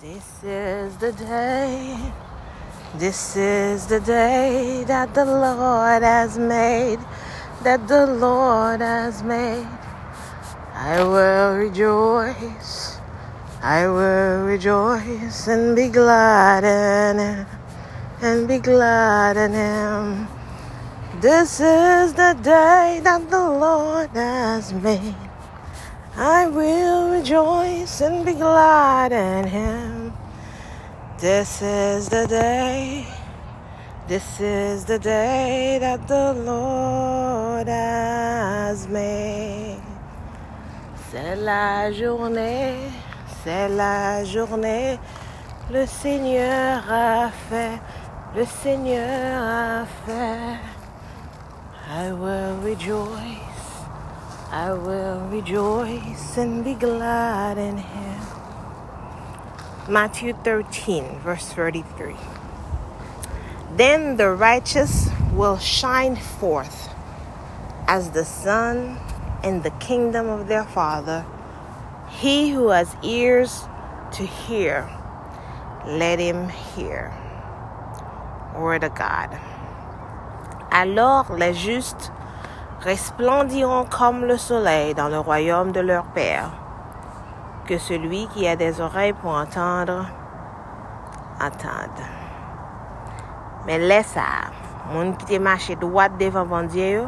This is the day, this is the day that the Lord has made, that the Lord has made. I will rejoice, I will rejoice and be glad in it, and be glad in Him. This is the day that the Lord has made. I will rejoice and be glad in him. This is the day, this is the day that the Lord has made. C'est la journée, c'est la journée, le Seigneur a fait, le Seigneur a fait. I will rejoice. I will rejoice and be glad in him. Matthew 13, verse 33. Then the righteous will shine forth as the sun in the kingdom of their Father. He who has ears to hear, let him hear. Word of God. Alors les justes resplendiront comme le soleil dans le royaume de leur Père. Que celui qui a des oreilles pour entendre, entende. Mais laisse ça, moun qui te marché droit devant bon Dieu,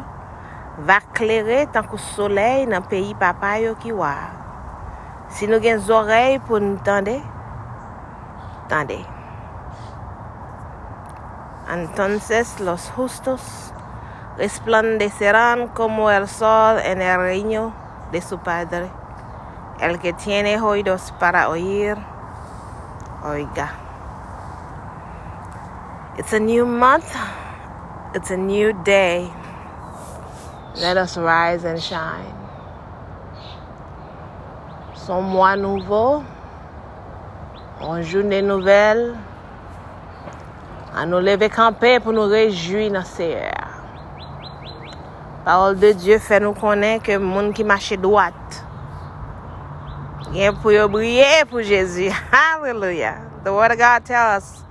va clairer tant que soleil dans le pays papa qui wa. Si nous avons des oreilles pour nous entendre, entendez. Entonces los justos resplandecerán como el sol en el reino de su Padre. El que tiene oídos para oír, oiga. It's a new month. It's a new day. Let us rise and shine. Son mois nouveau, une journée nouvelle, à nous lever camper pour nous réjouir dans de. Hallelujah. The word of God tells us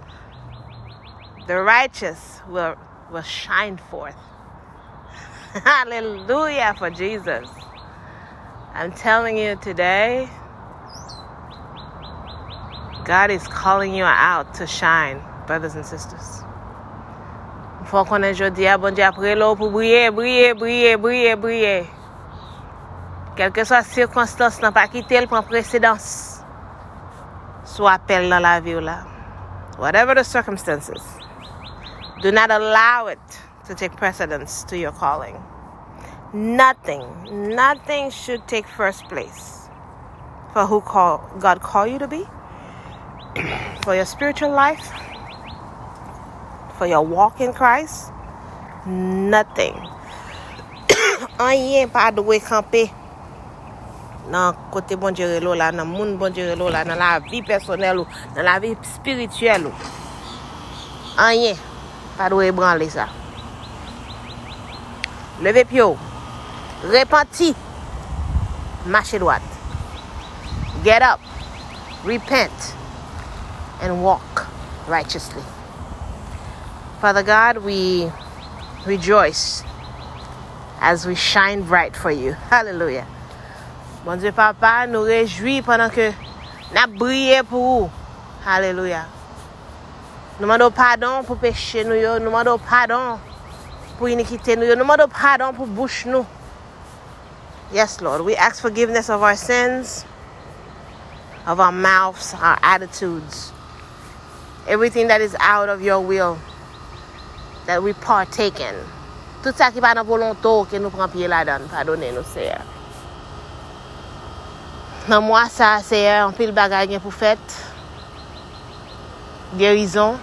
the righteous will, will shine forth. Hallelujah for Jesus. I'm telling you today, God is calling you out to shine, brothers and sisters. Fon konen jodi a bon di apre lou pou briye, briye, briye, briye, briye. Kelke so a sirkonstans nan pa kite l pon presedans. Sou apel nan la vi ou la. Whatever the circumstances, do not allow it to take precedence to your calling. Nothing, nothing should take first place for who call, God called you to be, for your spiritual life, for your walk in Christ, nothing. Anyen pa adwe kampe nan kote bon direlo la, nan moun bon direlo la, nan la vi personel ou, nan la vi spirituel ou. Anyen pa adwe branle sa. Leve pyo, repenti, mache dwat. Get up, repent, and walk righteously. Father God, we rejoice as we shine bright for you. Hallelujah. Bon Dieu Papa, nous réjouis pendant que nous brillons pour vous. Hallelujah. Nous demandons pardon pour péché nous, nous demandons pardon pour iniquité nous, nous demandons pardon pour bouche nous. Yes, Lord, we ask forgiveness of our sins, of our mouths, our attitudes, everything that is out of your will that we partake in. Tout ça qui va dans volonté que nous prenons pied là-dedans, pardonnez-nous, Seigneur. Dans moi, ça, Seigneur, un pile bagage pour faire. Guérison.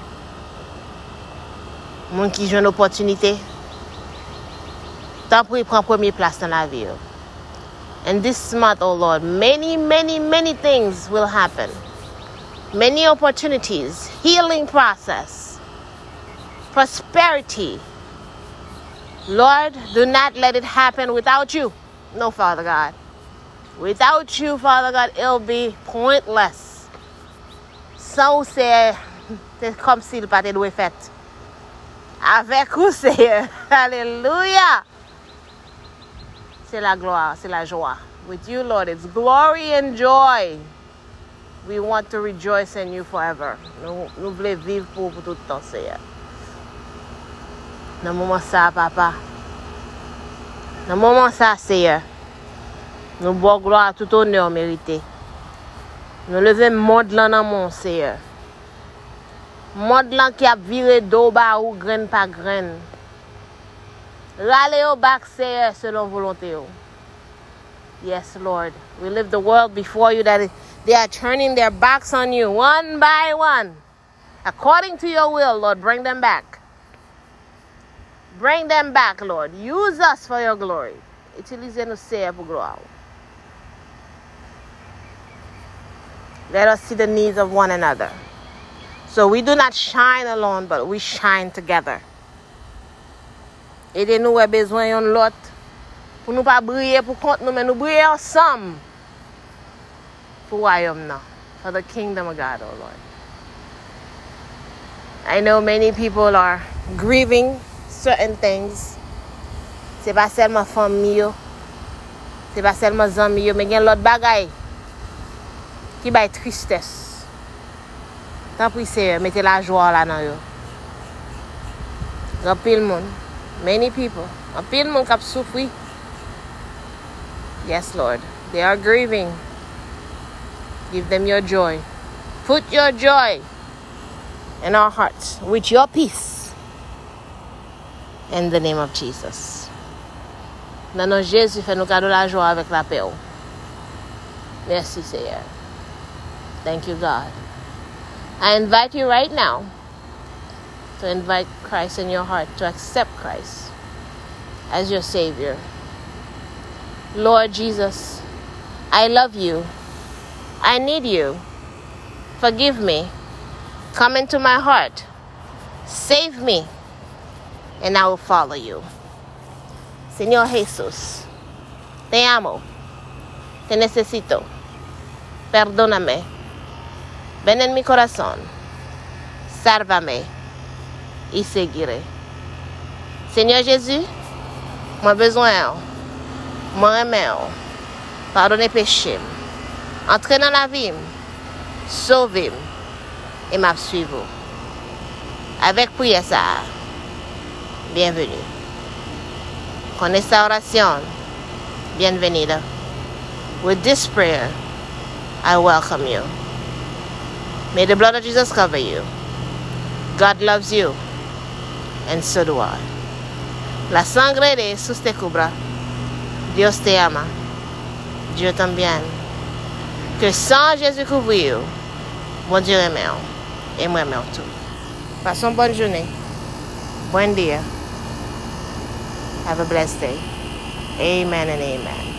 Monde qui joue une opportunité. Tant pour prendre première place dans la vie. And this month, oh Lord, many, many, many things will happen. Many opportunities, healing process, prosperity. Lord, do not let it happen without you. No, Father God. Without you, Father God, it'll be pointless. San ou seye, te kom si l pa te dwe fet. Avek ou seye. Aleluya. Se la gloa, se la joa. With you, Lord, it's glory and joy. We want to rejoice in you forever. Nou vle viv pou pou toutan seye. Nan mouman sa, papa. Nan mouman sa, seye. Nou bo gloa tout o ne o merite. Nou leve mod lan nan moun, seye. Mod lan ki ap vire do ba ou gren pa gren. Rale yo bak, seye, selon volonte yo. Yes, Lord. We live the world before you that they are turning their backs on you one by one. According to your will, Lord, bring them back. Bring them back, Lord. Use us for your glory. Utilize pou gloa ou. Let us see the needs of one another. So we do not shine alone, but we shine together. Ede nou we bezwen yon lot pou nou pa brye pou kont nou, men nou brye ansam pou wayom um nan. For the kingdom of God, oh Lord. I know many people are grieving certain things. Se pa selman fami yo. Se pa selman zami yo. Men gen lot bagay. Ki bay tristès. Tan pou se mette la jwa la nan yo. Gapil moun. Many people. Gapil moun kap soufwi. Yes, Lord. They are grieving. Give them your joy. Put your joy in our hearts. With your peace. In the name of Jesus. Nanon Jezu fè nou kado la jwa avèk la ou. Mersi seye. Thank you, God. I invite you right now to invite Christ in your heart, to accept Christ as your Savior. Lord Jesus, I love you. I need you. Forgive me. Come into my heart. Save me. and I will follow you. Senhor Jesus, te amo, te necesito, perdóname, ven en mi corazón, sálvame e seguiré. Senhor Jesus, moi besoin, moi aimant, pardonnez péché, entrez dans la vie, sauvez et m'absuivez. Avec prière ça. Sa, bienvenu. Kon esta orasyon, bienvenida. With this prayer, I welcome you. May the blood of Jesus cover you. God loves you. And so do I. La sangre de Jesús te cubra. Dios te ama. Dieu también. Que sang Jésus couvre. Bon Dieu aime Et moi aime tout. Passons bonne journée. Buen dia. Have a blessed day. Amen and amen.